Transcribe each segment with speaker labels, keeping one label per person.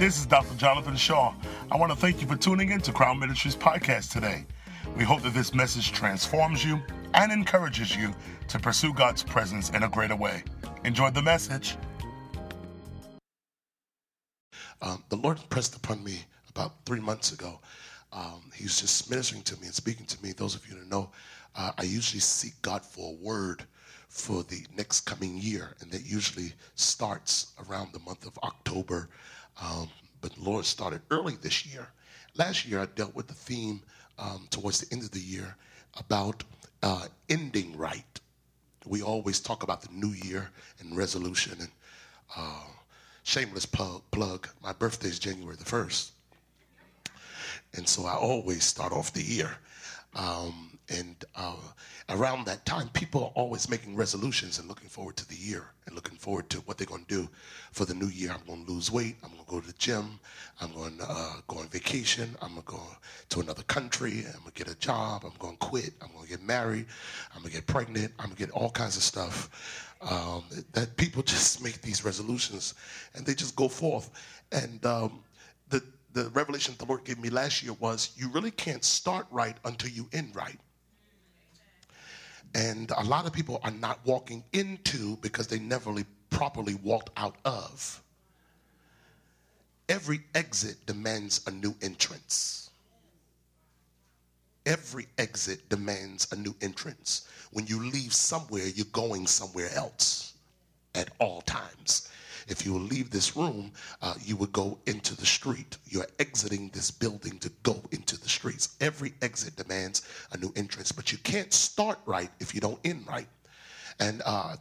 Speaker 1: This is Dr. Jonathan Shaw. I want to thank you for tuning in to Crown Ministries podcast today. We hope that this message transforms you and encourages you to pursue God's presence in a greater way. Enjoy the message.
Speaker 2: Um, the Lord impressed upon me about three months ago. Um, he was just ministering to me and speaking to me. Those of you that know, uh, I usually seek God for a word for the next coming year, and that usually starts around the month of October. Um, but the Lord started early this year. Last year, I dealt with the theme um, towards the end of the year about uh, ending right. We always talk about the new year and resolution. And uh, shameless plug, plug, my birthday is January the 1st. And so I always start off the year. Um, and uh, around that time, people are always making resolutions and looking forward to the year and looking forward to what they're going to do for the new year. I'm going to lose weight. I'm going to go to the gym. I'm going to uh, go on vacation. I'm going to go to another country. I'm going to get a job. I'm going to quit. I'm going to get married. I'm going to get pregnant. I'm going to get all kinds of stuff. Um, that people just make these resolutions and they just go forth. And um, the the revelation the Lord gave me last year was you really can't start right until you end right. And a lot of people are not walking into because they never really properly walked out of. Every exit demands a new entrance. Every exit demands a new entrance. When you leave somewhere, you're going somewhere else at all times. If you leave this room, uh, you would go into the street. You're exiting this building to go into the streets. Every exit demands a new entrance, but you can't start right if you don't end right. And uh,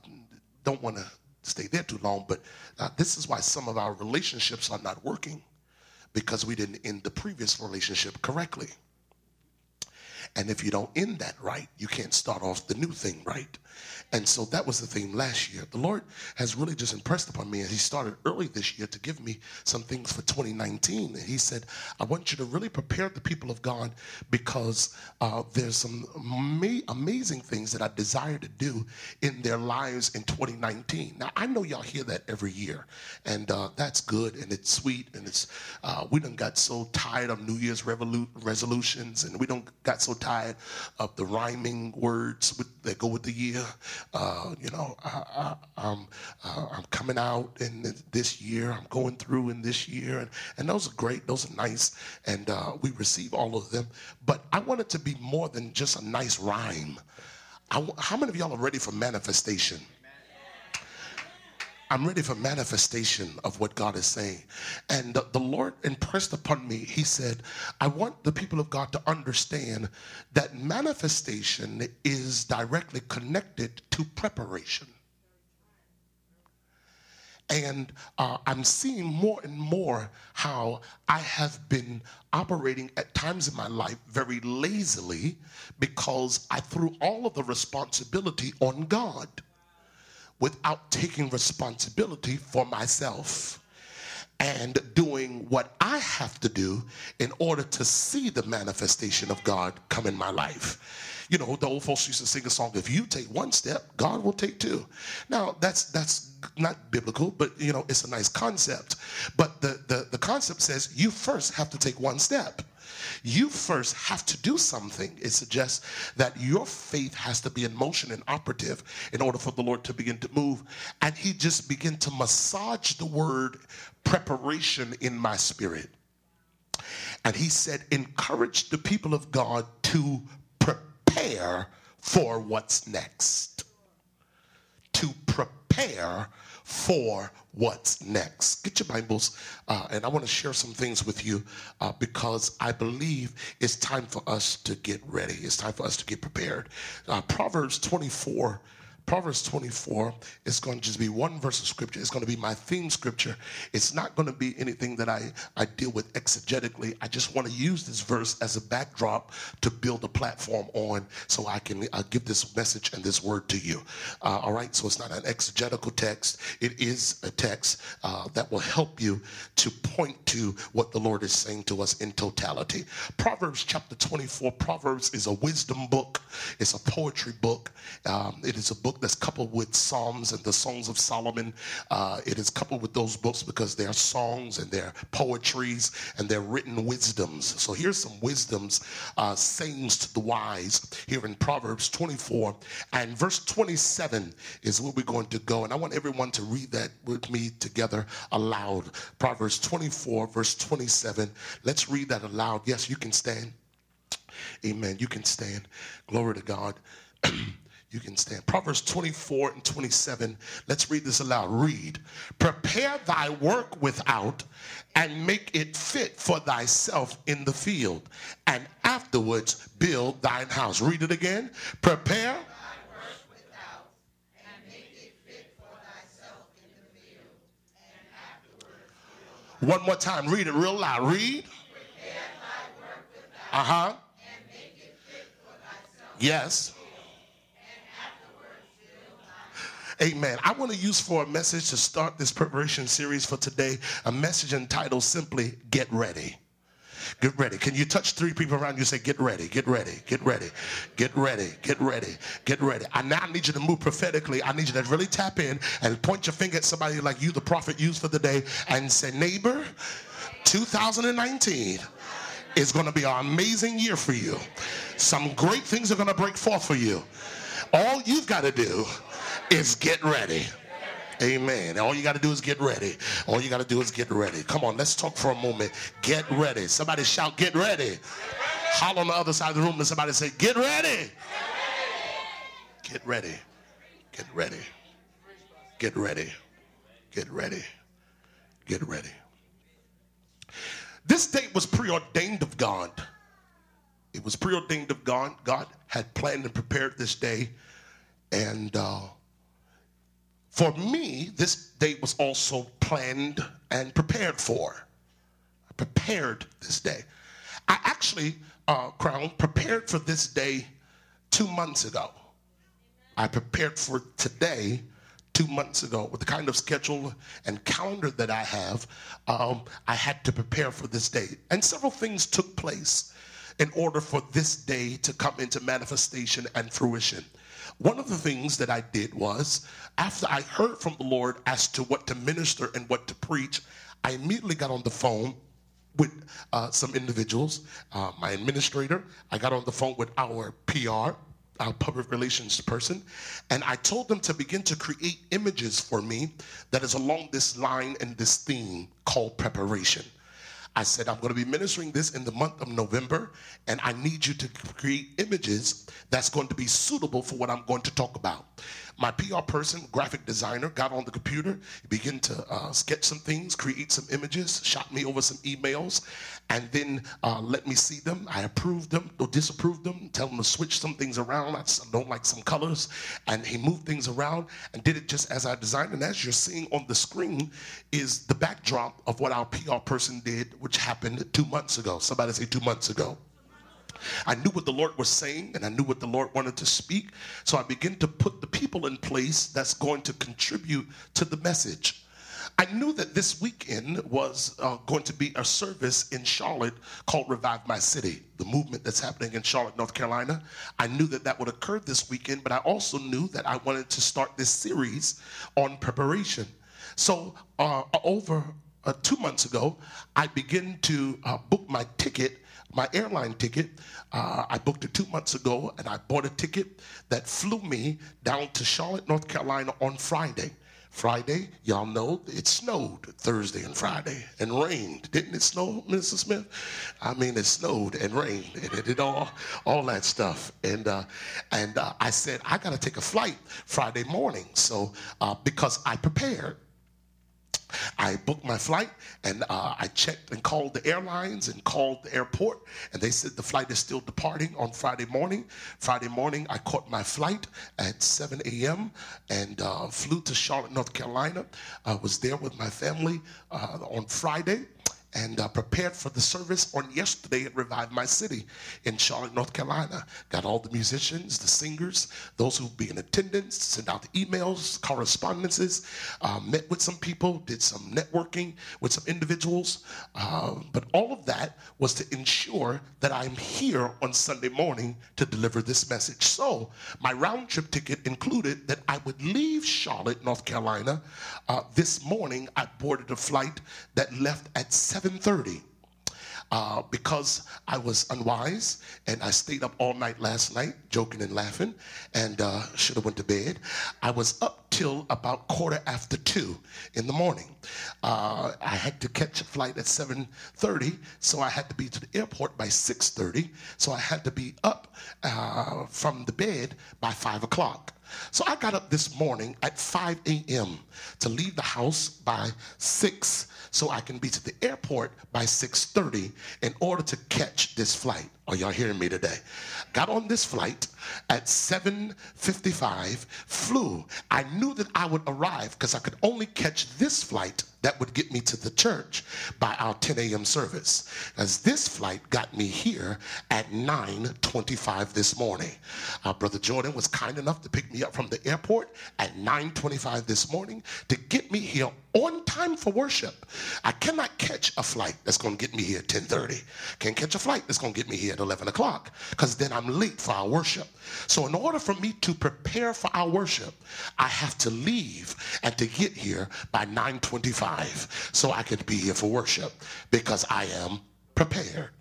Speaker 2: don't want to stay there too long, but uh, this is why some of our relationships are not working because we didn't end the previous relationship correctly. And if you don't end that right, you can't start off the new thing right. And so that was the theme last year. The Lord has really just impressed upon me, and He started early this year to give me some things for 2019. And He said, I want you to really prepare the people of God because uh, there's some ama- amazing things that I desire to do in their lives in 2019. Now, I know y'all hear that every year, and uh, that's good and it's sweet. And it's, uh, we done got so tired of New Year's revolu- resolutions, and we don't got so tired of the rhyming words with, that go with the year. Uh, you know, I, am uh, I'm coming out in this year. I'm going through in this year, and, and those are great. Those are nice, and uh, we receive all of them. But I want it to be more than just a nice rhyme. I, how many of y'all are ready for manifestation? I'm ready for manifestation of what God is saying. And the, the, Lord impressed upon me, He said, I want the people of God to understand that manifestation is directly connected to preparation. And uh, I'm seeing more and more how I have been operating at times in my life very lazily because I threw all of the responsibility on God without taking responsibility for myself and doing what I have to do in order to see the manifestation of God come in my life. You know, the old folks used to sing a song, if you take one step, God will take two. Now, that's that's not biblical, but you know, it's a nice concept. But the, the, the concept says you first have to take one step you first have to do something. It suggests that your faith has to be in motion and operative in order for the Lord to begin to move. And he just began to massage the word preparation in my spirit. And he said, encourage the people of God to prepare for what's next. To prepare for what's next. Get your Bibles, uh, and I want to share some things with you uh, because I believe it's time for us to get ready. It's time for us to get prepared. Uh, Proverbs 24 Proverbs 24 is going to just be one verse of scripture. It's going to be my theme scripture. It's not going to be anything that I, I deal with exegetically. I just want to use this verse as a backdrop to build a platform on so I can uh, give this message and this word to you. Uh, all right, so it's not an exegetical text, it is a text uh, that will help you to point to what the Lord is saying to us in totality. Proverbs chapter 24, Proverbs is a wisdom book, it's a poetry book, um, it is a book that's coupled with Psalms and the Songs of Solomon. Uh, it is coupled with those books because they're songs and they're poetries and they're written wisdoms. So here's some wisdoms, uh, sayings to the wise here in Proverbs 24 and verse 27 is where we're going to go. And I want everyone to read that with me together aloud. Proverbs 24, verse 27. Let's read that aloud. Yes, you can stand. Amen. You can stand. Glory to God. you can stand. Proverbs 24 and 27. Let's read this aloud. Read. Prepare thy work without and make it fit for thyself in the field, and afterwards build thine house. Read it again. Prepare. One more time. Read it real loud. Read. Uh huh. Yes. Amen. I want to use for a message to start this preparation series for today a message entitled simply Get Ready. Get ready. Can you touch three people around you and say, Get ready, get ready, get ready, get ready, get ready, get ready. I now need you to move prophetically. I need you to really tap in and point your finger at somebody like you, the prophet, used for the day, and say, Neighbor, 2019 is going to be an amazing year for you. Some great things are going to break forth for you. All you've got to do is get ready. Amen. All you got to do is get ready. All you got to do is get ready. Come on, let's talk for a moment. Get ready. Somebody shout, get ready. Holler on the other side of the room and somebody say, get ready. Get ready. Get ready. Get ready. Get ready. Get ready. This date was preordained of God. It was preordained of God. God had planned and prepared this day. And uh, for me, this date was also planned and prepared for. I prepared this day. I actually, uh, Crown, prepared for this day two months ago. I prepared for today two months ago with the kind of schedule and calendar that I have. Um, I had to prepare for this day. And several things took place in order for this day to come into manifestation and fruition. One of the things that I did was, after I heard from the Lord as to what to minister and what to preach, I immediately got on the phone with uh, some individuals, uh, my administrator. I got on the phone with our PR, our public relations person, and I told them to begin to create images for me that is along this line and this theme called preparation. I said, I'm going to be ministering this in the month of November, and I need you to create images that's going to be suitable for what I'm going to talk about. My PR person, graphic designer, got on the computer, began to uh, sketch some things, create some images, shot me over some emails, and then uh, let me see them. I approved them or disapproved them, tell them to switch some things around. I don't like some colors. And he moved things around and did it just as I designed. And as you're seeing on the screen is the backdrop of what our PR person did, which happened two months ago. Somebody say two months ago. I knew what the Lord was saying and I knew what the Lord wanted to speak. So I began to put the people in place that's going to contribute to the message. I knew that this weekend was uh, going to be a service in Charlotte called Revive My City, the movement that's happening in Charlotte, North Carolina. I knew that that would occur this weekend, but I also knew that I wanted to start this series on preparation. So, uh, over uh, two months ago, I began to uh, book my ticket my airline ticket. Uh, I booked it two months ago, and I bought a ticket that flew me down to Charlotte, North Carolina on Friday. Friday, y'all know it snowed Thursday and Friday and rained. Didn't it snow, Mr. Smith? I mean, it snowed and rained and it did all, all that stuff. And uh, and uh, I said I got to take a flight Friday morning, so uh, because I prepared. I booked my flight and uh, I checked and called the airlines and called the airport, and they said the flight is still departing on Friday morning. Friday morning, I caught my flight at 7 a.m. and uh, flew to Charlotte, North Carolina. I was there with my family uh, on Friday. And uh, prepared for the service on yesterday at Revive My City in Charlotte, North Carolina. Got all the musicians, the singers, those who'll be in attendance, sent out the emails, correspondences, uh, met with some people, did some networking with some individuals. Uh, but all of that was to ensure that I'm here on Sunday morning to deliver this message. So my round trip ticket included that I would leave Charlotte, North Carolina. Uh, this morning, I boarded a flight that left at 7:30. Uh, because I was unwise and I stayed up all night last night, joking and laughing, and uh, should have went to bed. I was up till about quarter after two in the morning. Uh, I had to catch a flight at 7:30, so I had to be to the airport by 6:30. So I had to be up uh, from the bed by five o'clock. So I got up this morning at 5 a.m. to leave the house by 6 so I can be to the airport by 6:30 in order to catch this flight. Are y'all hearing me today? Got on this flight at 7:55, flew. I knew that I would arrive because I could only catch this flight that would get me to the church by our 10 a.m. service. As this flight got me here at 9:25 this morning. Our brother Jordan was kind enough to pick me up from the airport at 9:25 this morning to get me here on time for worship. I cannot catch a flight that's going to get me here at 10:30. Can't catch a flight that's going to get me here at 11 o'clock because then I'm late for our worship. So in order for me to prepare for our worship, I have to leave and to get here by 9:25 so I could be here for worship because I am prepared.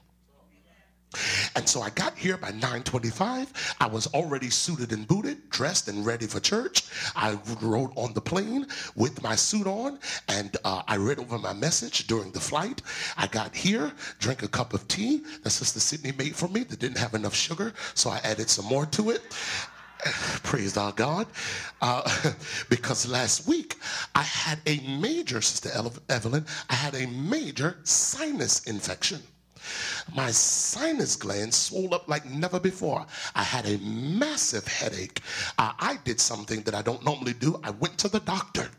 Speaker 2: And so I got here by 9:25. I was already suited and booted, dressed and ready for church. I rode on the plane with my suit on, and uh, I read over my message during the flight. I got here, drank a cup of tea that Sister Sydney made for me that didn't have enough sugar, so I added some more to it. Praise our God. Uh, because last week I had a major, Sister Evelyn, I had a major sinus infection. My sinus glands swelled up like never before. I had a massive headache. Uh, I did something that I don't normally do. I went to the doctor.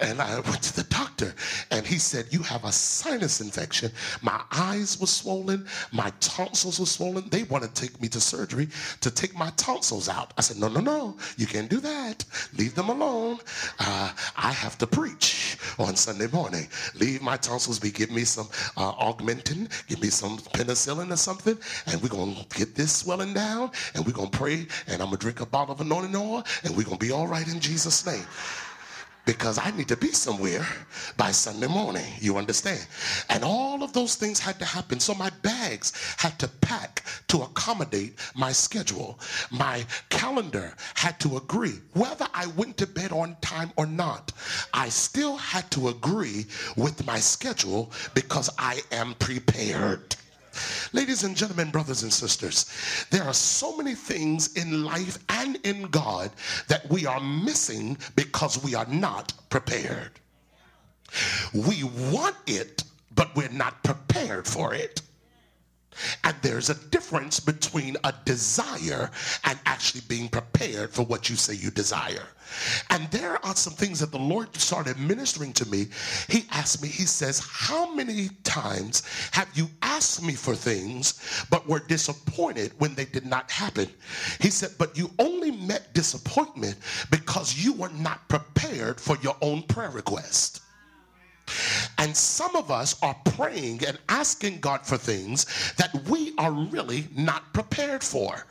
Speaker 2: And I went to the doctor and he said, You have a sinus infection. My eyes were swollen, my tonsils were swollen. They want to take me to surgery to take my tonsils out. I said, No, no, no, you can't do that. Leave them alone. Uh, I have to preach on Sunday morning. Leave my tonsils be. Give me some uh, augmentin, give me some penicillin or something, and we're going to get this swelling down and we're going to pray and I'm going to drink a bottle of anointing oil and we're going to be all right in Jesus' name because I need to be somewhere by Sunday morning. You understand? And all of those things had to happen. So my bags had to pack to accommodate my schedule. My calendar had to agree. Whether I went to bed on time or not, I still had to agree with my schedule because I am prepared. Ladies and gentlemen, brothers and sisters, there are so many things in life and in God that we are missing because we are not prepared. We want it, but we're not prepared for it. And there's a difference between a desire and actually being prepared for what you say you desire. And there are some things that the Lord started ministering to me. He asked me, He says, How many times have you asked me for things but were disappointed when they did not happen? He said, But you only met disappointment because you were not prepared for your own prayer request. And some of us are praying and asking God for things that we are really not prepared for.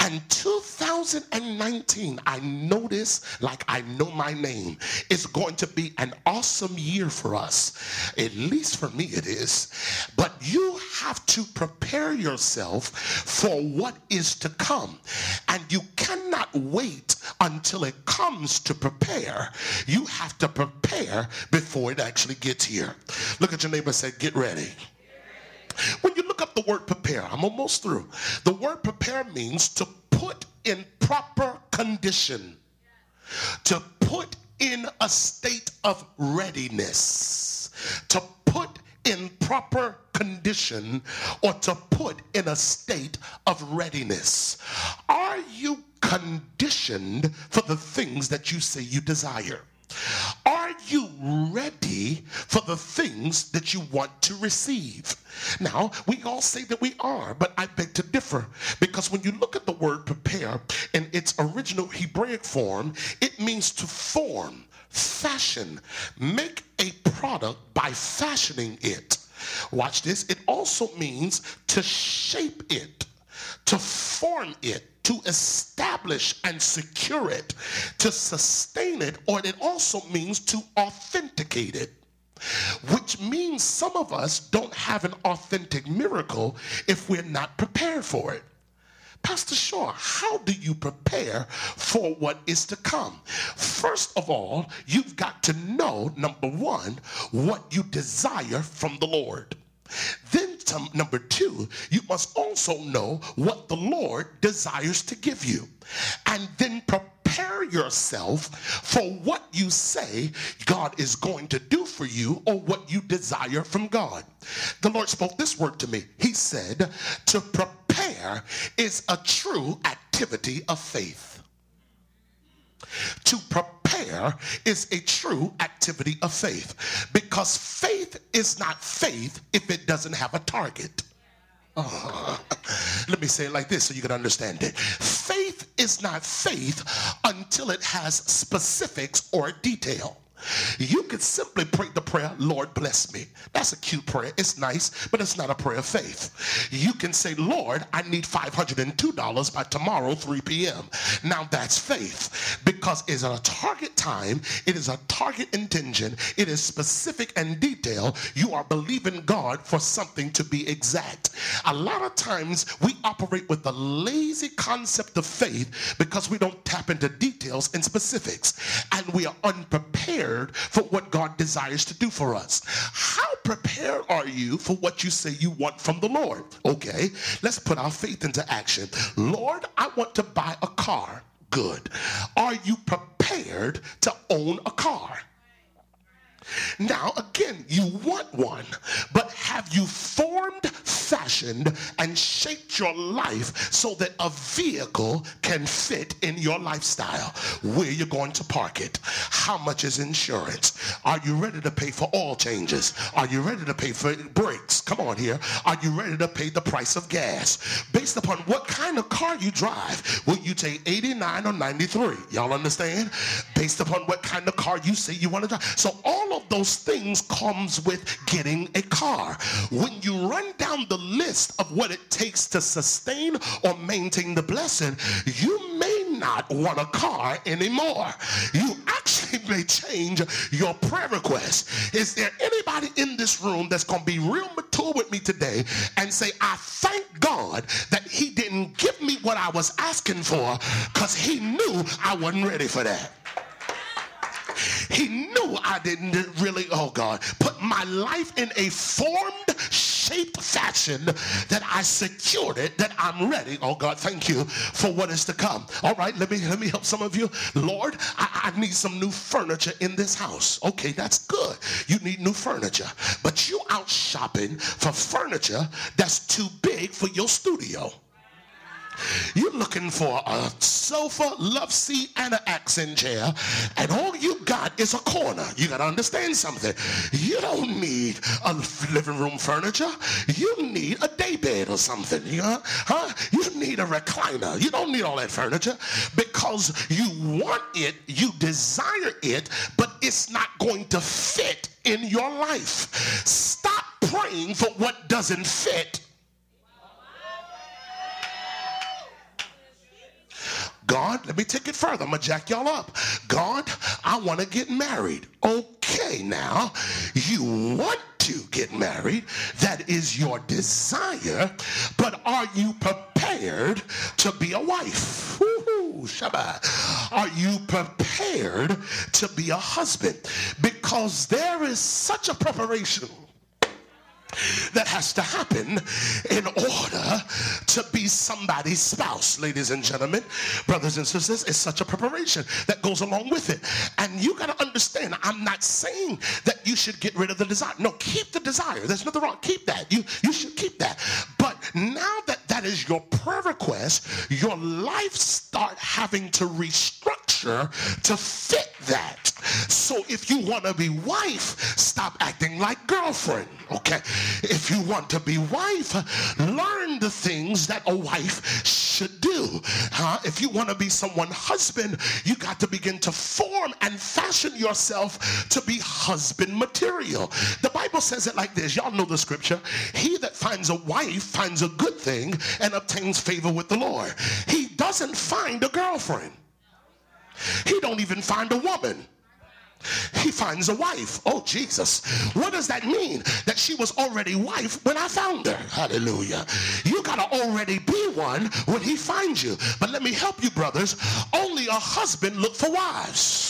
Speaker 2: And 2019, I this like I know my name, is going to be an awesome year for us. At least for me, it is. But you have to prepare yourself for what is to come. And you cannot wait until it comes to prepare. You have to prepare before it actually gets here. Look at your neighbor and say, Get ready. When you look up the word prepare, I'm almost through. The word prepare means to put in proper condition, to put in a state of readiness, to put in proper condition, or to put in a state of readiness. Are you conditioned for the things that you say you desire? Are you ready for the things that you want to receive. Now, we all say that we are, but I beg to differ because when you look at the word prepare in its original Hebraic form, it means to form, fashion, make a product by fashioning it. Watch this. It also means to shape it, to form it, to establish and secure it, to sustain it, or it also means to authenticate it. Which means some of us don't have an authentic miracle if we're not prepared for it. Pastor Shaw, how do you prepare for what is to come? First of all, you've got to know, number one, what you desire from the Lord. Then, to, number two, you must also know what the Lord desires to give you. And then prepare yourself for what you say God is going to do for you or what you desire from God. The Lord spoke this word to me. He said, To prepare is a true activity of faith. To prepare is a true activity of faith because faith is not faith if it doesn't have a target. Oh, let me say it like this so you can understand it. Faith is not faith until it has specifics or detail. You could simply pray the prayer, Lord bless me. That's a cute prayer. It's nice, but it's not a prayer of faith. You can say, Lord, I need $502 by tomorrow, 3 p.m. Now that's faith because it's a target time, it is a target intention, it is specific and detailed. You are believing God for something to be exact. A lot of times we operate with the lazy concept of faith because we don't tap into details and specifics and we are unprepared prepared for what God desires to do for us. How prepared are you for what you say you want from the Lord? Okay, let's put our faith into action. Lord, I want to buy a car. Good. Are you prepared to own a car? Now, again, you want one, but have you formed, fashioned, and shaped your life so that a vehicle can fit in your lifestyle? Where you're going to park it? How much is insurance? Are you ready to pay for oil changes? Are you ready to pay for brakes? Come on here. Are you ready to pay the price of gas? Based upon what kind of car you drive, will you take 89 or 93? Y'all understand? Based upon what kind of car you say you want to drive. So all of those things comes with getting a car. When you run down the list of what it takes to sustain or maintain the blessing, you may not want a car anymore. You actually may change your prayer request. Is there anybody in this room that's going to be real mature with me today and say, I thank God that He didn't give me what I was asking for because He knew I wasn't ready for that? He knew I didn't really, oh God, put my life in a formed, shaped fashion that I secured it, that I'm ready. Oh God, thank you for what is to come. All right, let me let me help some of you. Lord, I, I need some new furniture in this house. Okay, that's good. You need new furniture. But you out shopping for furniture that's too big for your studio. You're looking for a sofa, love seat, and an accent chair, and all you got is a corner. You got to understand something. You don't need a living room furniture. You need a day bed or something. You know? huh? You need a recliner. You don't need all that furniture because you want it, you desire it, but it's not going to fit in your life. Stop praying for what doesn't fit God, let me take it further. I'm going to jack y'all up. God, I want to get married. Okay, now, you want to get married. That is your desire. But are you prepared to be a wife? Shabbat. Are you prepared to be a husband? Because there is such a preparation that has to happen in order to be somebody's spouse, ladies and gentlemen, brothers and sisters. It's such a preparation that goes along with it. And you got to understand, I'm not saying that you should get rid of the desire. No, keep the desire. There's nothing wrong. Keep that. You, you should keep that. But now that that is your prayer request, your life start having to restructure to fit that. So if you want to be wife, stop acting like girlfriend. Okay. If you want to be wife, learn the things that a wife should do. Huh? If you want to be someone husband, you got to begin to form and fashion yourself to be husband material. The Bible says it like this. Y'all know the scripture. He that finds a wife finds a good thing and obtains favor with the Lord. He doesn't find a girlfriend. He don't even find a woman he finds a wife. Oh, Jesus. What does that mean? That she was already wife when I found her. Hallelujah. You got to already be one when he finds you. But let me help you, brothers. Only a husband look for wives.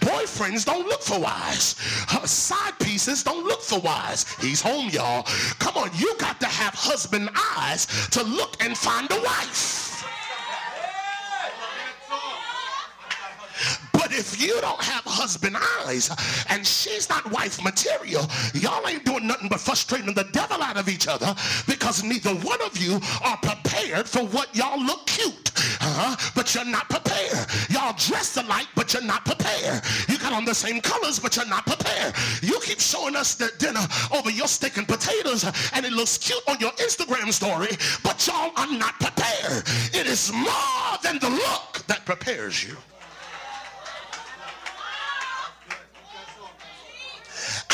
Speaker 2: Boyfriends don't look for wives. Side pieces don't look for wives. He's home, y'all. Come on, you got to have husband eyes to look and find a wife. But if you don't have husband eyes and she's not wife material, y'all ain't doing nothing but frustrating the devil out of each other because neither one of you are prepared for what y'all look cute. Uh-huh. But you're not prepared. Y'all dress alike, but you're not prepared. You got on the same colors, but you're not prepared. You keep showing us the dinner over your steak and potatoes, and it looks cute on your Instagram story, but y'all are not prepared. It is more than the look that prepares you.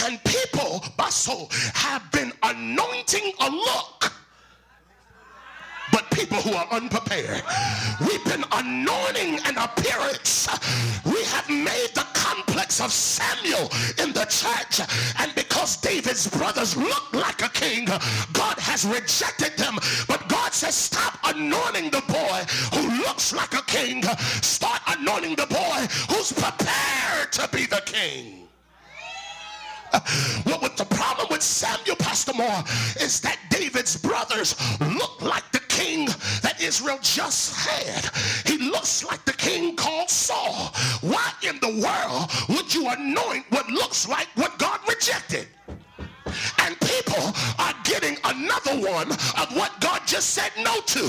Speaker 2: And people, Basso, have been anointing a look but people who are unprepared. We've been anointing an appearance. We have made the complex of Samuel in the church. And because David's brothers look like a king, God has rejected them. But God says, stop anointing the boy who looks like a king. Start anointing the boy who's prepared to be the king. What was the problem with Samuel, Pastor Moore, is that David's brothers look like the king that Israel just had. He looks like the king called Saul. Why in the world would you anoint what looks like what God rejected? And people are getting another one of what God just said no to.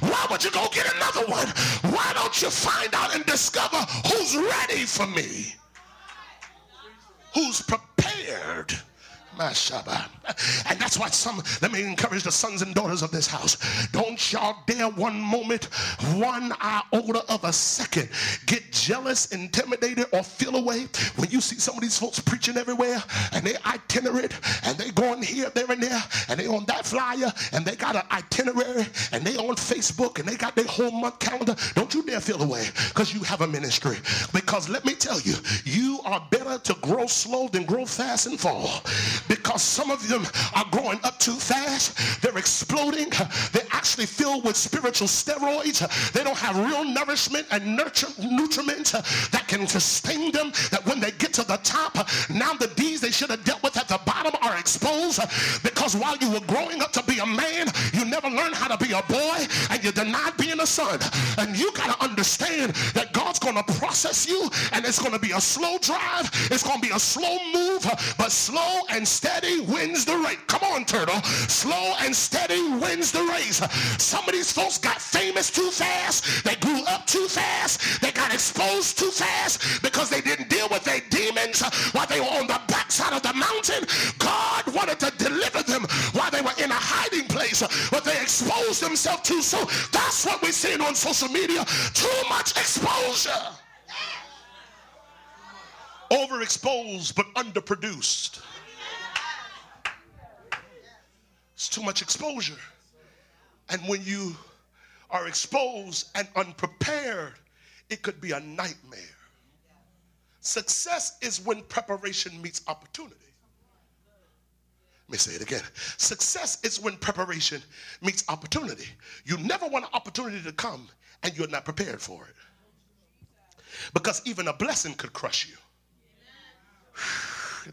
Speaker 2: Why would you go get another one? Why don't you find out and discover who's ready for me? Who's prepared and that's why some, let me encourage the sons and daughters of this house. Don't y'all dare one moment, one iota of a second get jealous, intimidated, or feel away when you see some of these folks preaching everywhere and they itinerant and they going here, there, and there, and they on that flyer and they got an itinerary and they on Facebook and they got their whole month calendar. Don't you dare feel away because you have a ministry. Because let me tell you, you are better to grow slow than grow fast and fall because some of them are growing up too fast. They're exploding. They're actually filled with spiritual steroids. They don't have real nourishment and nurture, nutriment that can sustain them. That when they get to the top, now the deeds they should have dealt with at the bottom are exposed because while you were growing up to be a man, you never learned how to be a boy and you denied being a son. And you got to understand that God's going to process you and it's going to be a slow drive. It's going to be a slow move, but slow and steady wins the race. Come on, turtle. Slow and steady wins the race. Some of these folks got famous too fast. They grew up too fast. They got exposed too fast because they didn't deal with their demons while they were on the backside of the mountain. God wanted to deliver them while they were in a hiding place, but they exposed themselves too soon. That's what we're seeing on social media. Too much exposure. Overexposed but underproduced. It's too much exposure. And when you are exposed and unprepared, it could be a nightmare. Success is when preparation meets opportunity. Let me say it again. Success is when preparation meets opportunity. You never want an opportunity to come and you're not prepared for it. Because even a blessing could crush you.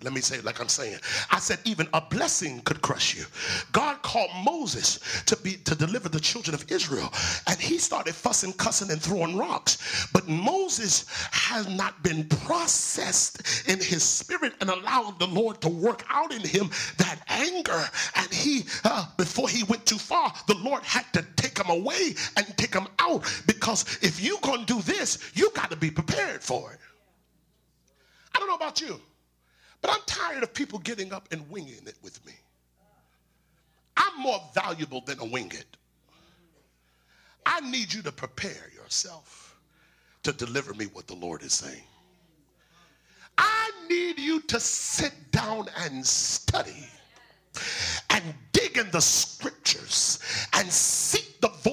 Speaker 2: Let me say it like I'm saying. I said, even a blessing could crush you. God called Moses to be to deliver the children of Israel. And he started fussing, cussing, and throwing rocks. But Moses has not been processed in his spirit and allowed the Lord to work out in him that anger. And he, uh, before he went too far, the Lord had to take him away and take him out. Because if you're gonna do this, you got to be prepared for it. I don't know about you, but I'm tired of people getting up and winging it with me. I'm more valuable than a wing it. I need you to prepare yourself to deliver me what the Lord is saying. I need you to sit down and study and dig in the scriptures and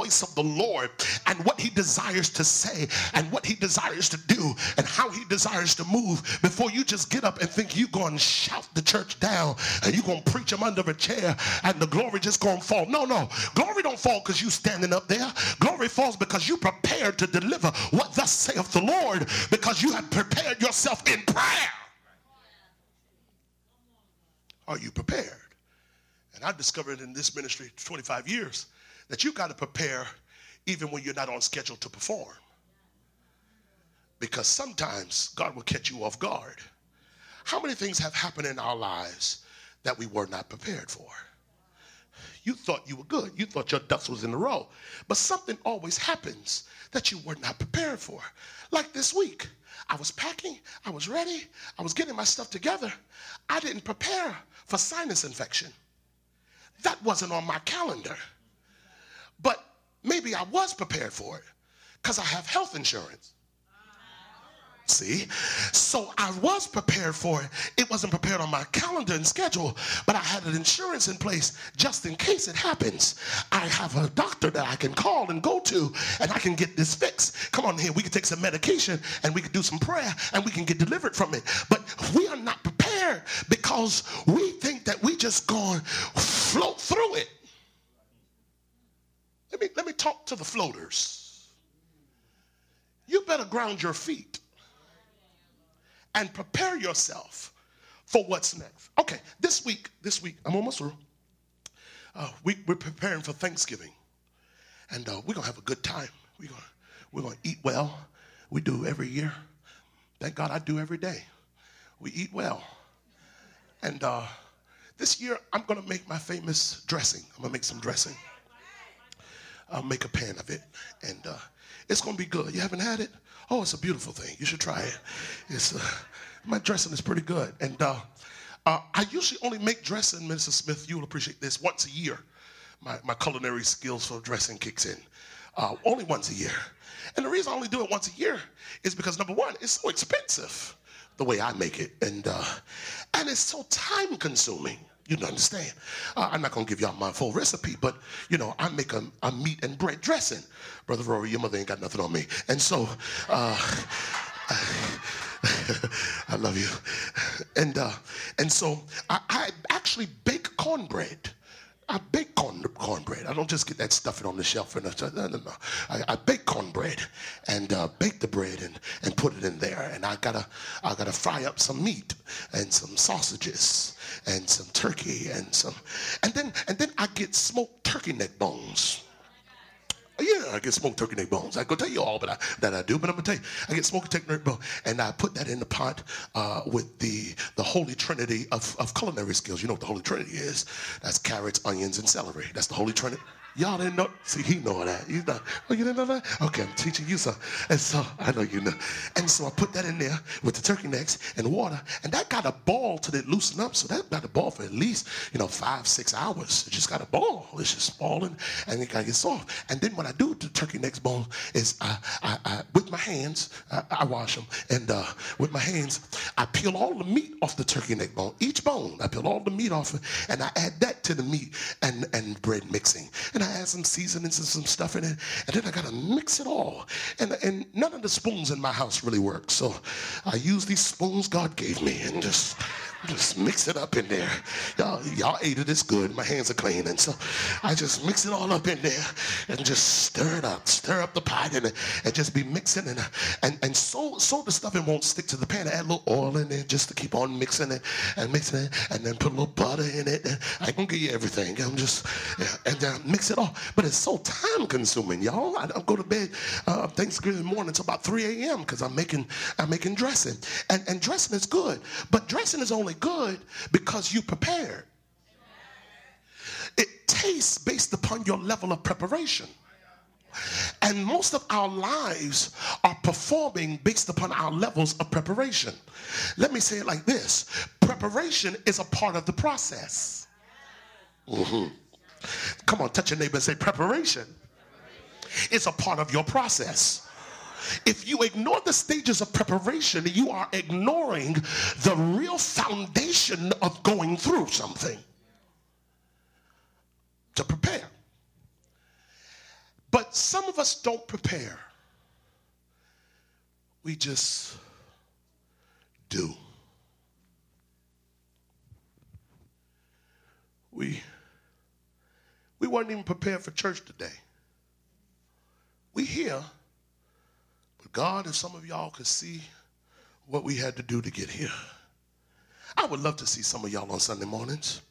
Speaker 2: voice of the Lord and what he desires to say and what he desires to do and how he desires to move before you just get up and think you're going to shout the church down and you're going to preach them under a chair and the glory just going to fall. No, no. Glory don't fall because you standing up there. Glory falls because you prepared to deliver what thus saith the Lord because you have prepared yourself in prayer. Are you prepared? And I discovered in this ministry 25 years that you got to prepare even when you're not on schedule to perform. Because sometimes God will catch you off guard. How many things have happened in our lives that we were not prepared for? You thought you were good. You thought your ducks was in a row. But something always happens that you were not prepared for. Like this week, I was packing, I was ready, I was getting my stuff together. I didn't prepare for sinus infection. That wasn't on my calendar. But maybe I was prepared for it because I have health insurance. See? So I was prepared for it. It wasn't prepared on my calendar and schedule, but I had an insurance in place just in case it happens. I have a doctor that I can call and go to, and I can get this fixed. Come on here, we can take some medication and we can do some prayer and we can get delivered from it. But we are not prepared because we think that we just to float through it. Let me, let me talk to the floaters. You better ground your feet and prepare yourself for what's next. Okay, this week, this week, I'm almost through. Uh, we, we're preparing for Thanksgiving, and uh, we're gonna have a good time. We're gonna we're gonna eat well. We do every year. Thank God I do every day. We eat well, and uh, this year I'm gonna make my famous dressing. I'm gonna make some dressing. I'll make a pan of it, and uh, it's gonna be good. You haven't had it? Oh, it's a beautiful thing. You should try it. It's uh, my dressing is pretty good, and uh, uh, I usually only make dressing, Minister Smith. You'll appreciate this once a year. My my culinary skills for dressing kicks in. Uh, only once a year, and the reason I only do it once a year is because number one, it's so expensive the way I make it, and uh, and it's so time consuming. You don't understand? Uh, I'm not to give y'all my full recipe, but you know, I make a, a, meat and bread dressing. Brother Rory, your mother ain't got nothing on me. And so, uh, I love you. And uh, and so I, I actually bake cornbread. I bake corn, cornbread. I don't just get that stuffing on the shelf. No, no, no. I, I bake cornbread and uh, bake the bread and, and put it in there. And I gotta I gotta fry up some meat and some sausages and some turkey and some and then and then I get smoked turkey neck bones. Yeah, I get smoked turkey neck bones. I go tell you all but I, that I do, but I'm gonna tell you, I get smoked turkey neck bones, and I put that in the pot uh, with the the holy trinity of, of culinary skills. You know what the holy trinity is? That's carrots, onions, and celery. That's the holy trinity. Y'all didn't know. See, he know that. He's not. Oh, you didn't know that? Okay, I'm teaching you something. And so I know you know. And so I put that in there with the turkey necks and water, and that got a ball till it loosen up. So that got a ball for at least you know five, six hours. It just got a ball. It's just balling, and it got to get soft. And then what I do the turkey necks bone is I, I, I with my hands, I, I wash them, and uh, with my hands, I peel all the meat off the turkey neck bone. Each bone, I peel all the meat off, and I add that to the meat and and bread mixing. And I add some seasonings and some stuff in it, and then I gotta mix it all. And and none of the spoons in my house really work, so I use these spoons God gave me and just Just mix it up in there. Y'all, y'all ate it. It's good. My hands are clean. And so I just mix it all up in there and just stir it up. Stir up the pot and, and just be mixing and and, and so so the stuff it won't stick to the pan. I Add a little oil in there just to keep on mixing it and mixing it and then put a little butter in it. And I can give you everything. I'm just yeah, and then mix it all. But it's so time consuming, y'all. I don't go to bed uh, Thanksgiving morning until about 3 a.m. because I'm making I'm making dressing. And and dressing is good. But dressing is only good because you prepared. It tastes based upon your level of preparation. And most of our lives are performing based upon our levels of preparation. Let me say it like this preparation is a part of the process. Mm-hmm. Come on, touch your neighbor and say, preparation is a part of your process. If you ignore the stages of preparation, you are ignoring the real foundation of going through something to prepare. But some of us don't prepare. We just do. We we weren't even prepared for church today. We here God, if some of y'all could see what we had to do to get here, I would love to see some of y'all on Sunday mornings.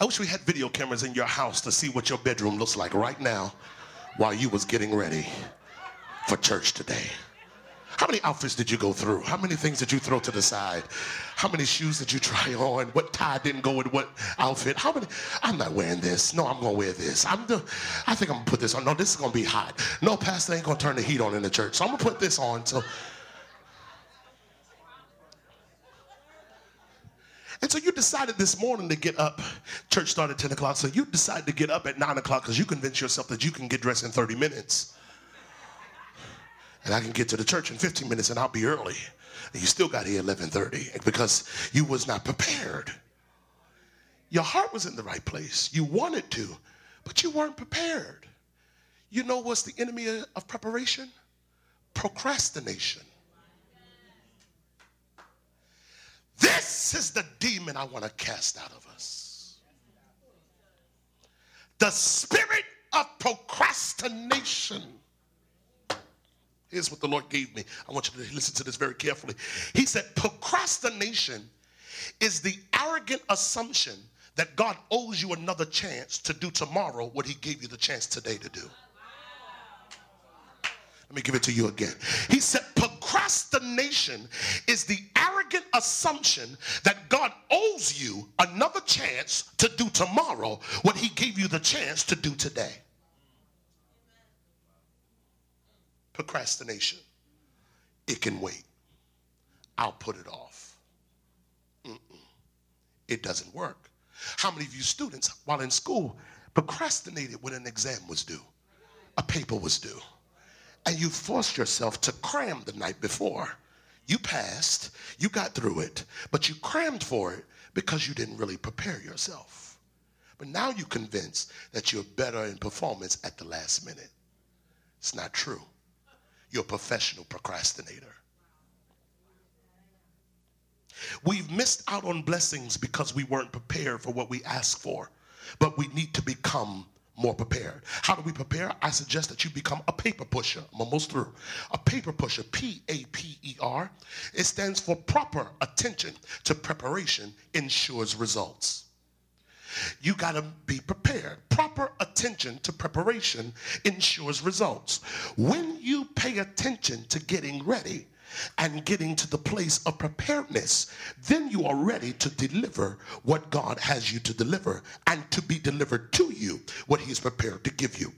Speaker 2: I wish we had video cameras in your house to see what your bedroom looks like right now while you was getting ready for church today. How many outfits did you go through? How many things did you throw to the side? How many shoes did you try on? What tie didn't go with what outfit? How many? I'm not wearing this. No, I'm gonna wear this. I'm the, I think I'm gonna put this on. No, this is gonna be hot. No, pastor ain't gonna turn the heat on in the church. So I'm gonna put this on. So And so you decided this morning to get up. Church started at 10 o'clock. So you decided to get up at 9 o'clock because you convinced yourself that you can get dressed in 30 minutes and I can get to the church in 15 minutes and I'll be early. And you still got here 11:30 because you was not prepared. Your heart was in the right place. You wanted to, but you weren't prepared. You know what's the enemy of preparation? Procrastination. This is the demon I want to cast out of us. The spirit of procrastination. Here's what the Lord gave me. I want you to listen to this very carefully. He said, Procrastination is the arrogant assumption that God owes you another chance to do tomorrow what he gave you the chance today to do. Let me give it to you again. He said, procrastination is the arrogant assumption that God owes you another chance to do tomorrow what he gave you the chance to do today. Procrastination. It can wait. I'll put it off. Mm-mm. It doesn't work. How many of you students, while in school, procrastinated when an exam was due, a paper was due, and you forced yourself to cram the night before? You passed, you got through it, but you crammed for it because you didn't really prepare yourself. But now you're convinced that you're better in performance at the last minute. It's not true. You're a professional procrastinator. We've missed out on blessings because we weren't prepared for what we asked for, but we need to become more prepared. How do we prepare? I suggest that you become a paper pusher. I'm almost through. A paper pusher, P A P E R. It stands for proper attention to preparation ensures results. You got to be prepared. Proper attention to preparation ensures results. When you pay attention to getting ready, and getting to the place of preparedness, then you are ready to deliver what God has you to deliver and to be delivered to you what He's prepared to give you.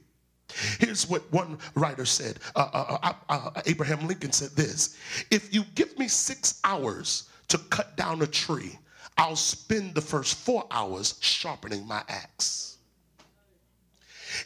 Speaker 2: Here's what one writer said uh, uh, uh, uh Abraham Lincoln said this If you give me six hours to cut down a tree, I'll spend the first four hours sharpening my axe.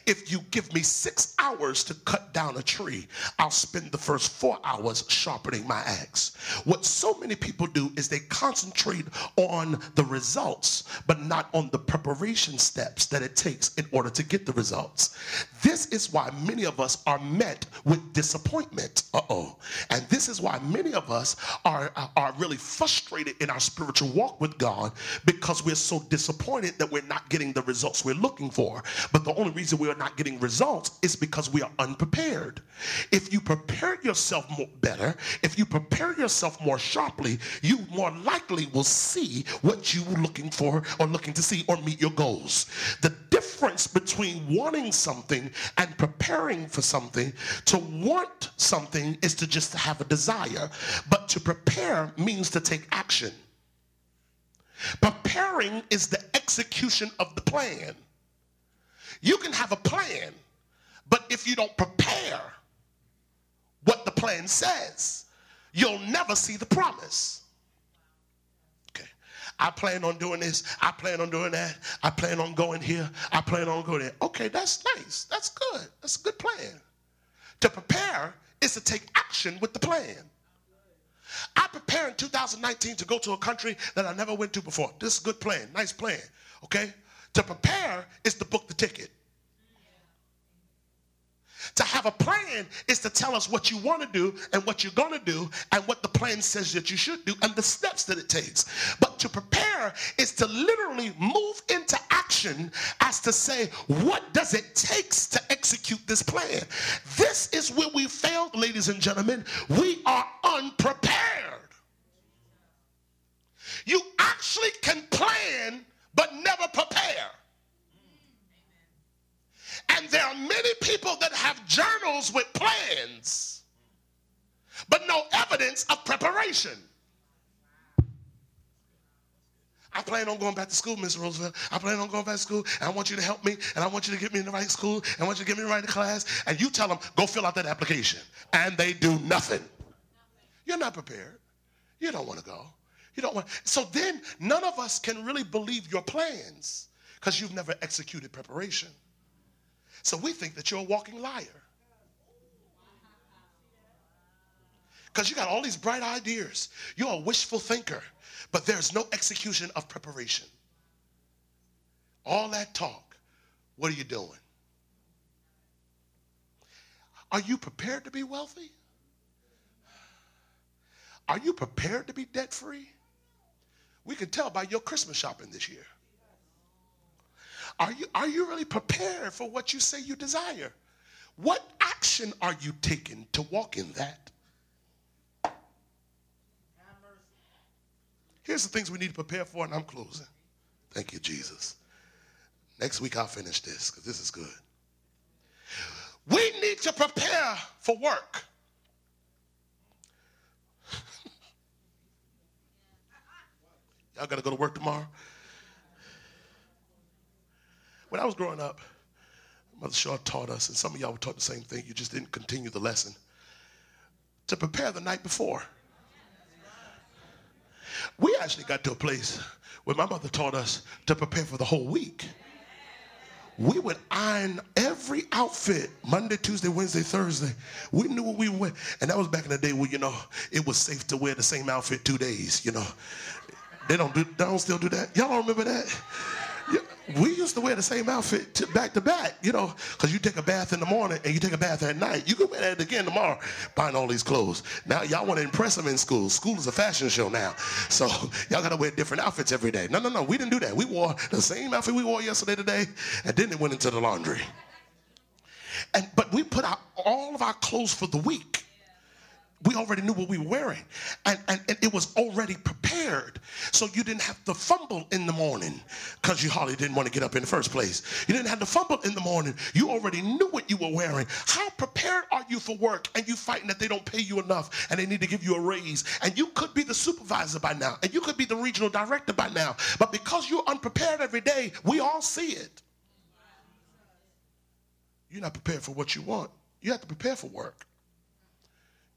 Speaker 2: If you give me six hours to cut down a tree, I'll spend the first four hours sharpening my axe. What so many people do is they concentrate on the results, but not on the preparation steps that it takes in order to get the results. This is why many of us are met with disappointment. Uh oh. And this is why many of us are, are really frustrated in our spiritual walk with God because we're so disappointed that we're not getting the results we're looking for. But the only reason we are not getting results is because we are unprepared. If you prepare yourself more better, if you prepare yourself more sharply, you more likely will see what you were looking for or looking to see or meet your goals. The difference between wanting something and preparing for something, to want something is to just have a desire, but to prepare means to take action. Preparing is the execution of the plan. You can have a plan, but if you don't prepare what the plan says, you'll never see the promise. Okay. I plan on doing this. I plan on doing that. I plan on going here. I plan on going there. Okay, that's nice. That's good. That's a good plan. To prepare is to take action with the plan. I prepare in 2019 to go to a country that I never went to before. This is a good plan, nice plan. Okay? To prepare is to book the ticket. To have a plan is to tell us what you want to do and what you're going to do and what the plan says that you should do and the steps that it takes. But to prepare is to literally move into action as to say, what does it take to execute this plan? This is where we failed, ladies and gentlemen. We are unprepared. You actually can plan but never prepare. And there are many people that have journals with plans, but no evidence of preparation. I plan on going back to school, Miss Roosevelt. I plan on going back to school, and I want you to help me, and I want you to get me in the right school, and I want you to get me in the right class. And you tell them, go fill out that application. And they do nothing. You're not prepared. You don't want to go. You don't want. So then, none of us can really believe your plans because you've never executed preparation. So we think that you're a walking liar. Because you got all these bright ideas. You're a wishful thinker, but there's no execution of preparation. All that talk, what are you doing? Are you prepared to be wealthy? Are you prepared to be debt free? We can tell by your Christmas shopping this year. Are you, are you really prepared for what you say you desire? What action are you taking to walk in that? Here's the things we need to prepare for, and I'm closing. Thank you, Jesus. Next week I'll finish this because this is good. We need to prepare for work. Y'all got to go to work tomorrow? When I was growing up, Mother Shaw taught us, and some of y'all were taught the same thing, you just didn't continue the lesson, to prepare the night before. We actually got to a place where my mother taught us to prepare for the whole week. We would iron every outfit Monday, Tuesday, Wednesday, Thursday. We knew what we went. And that was back in the day where, you know, it was safe to wear the same outfit two days, you know. They don't do, they don't still do that. Y'all don't remember that? we used to wear the same outfit to back to back, you know, because you take a bath in the morning and you take a bath at night. You can wear that again tomorrow, buying all these clothes. Now y'all want to impress them in school. School is a fashion show now, so y'all got to wear different outfits every day. No, no, no, we didn't do that. We wore the same outfit we wore yesterday, today, and then it went into the laundry. And but we put out all of our clothes for the week we already knew what we were wearing. And, and, and, it was already prepared. So you didn't have to fumble in the morning because you hardly didn't want to get up in the first place. You didn't have to fumble in the morning. You already knew what you were wearing. How prepared are you for work and you fighting that they don't pay you enough and they need to give you a raise? And you could be the supervisor by now and you could be the regional director by now but because you're unprepared every day we all see it. You're not prepared for what you want. You have to prepare for work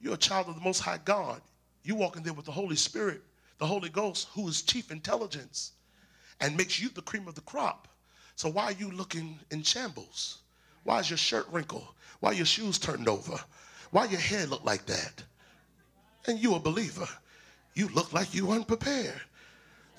Speaker 2: you're a child of the Most High God. You walk in there with the Holy Spirit, the Holy Ghost, who is chief intelligence and makes you the cream of the crop. So why are you looking in shambles? Why is your shirt wrinkled? Why your shoes turned over? Why your hair look like that? And you a believer. You look like you unprepared.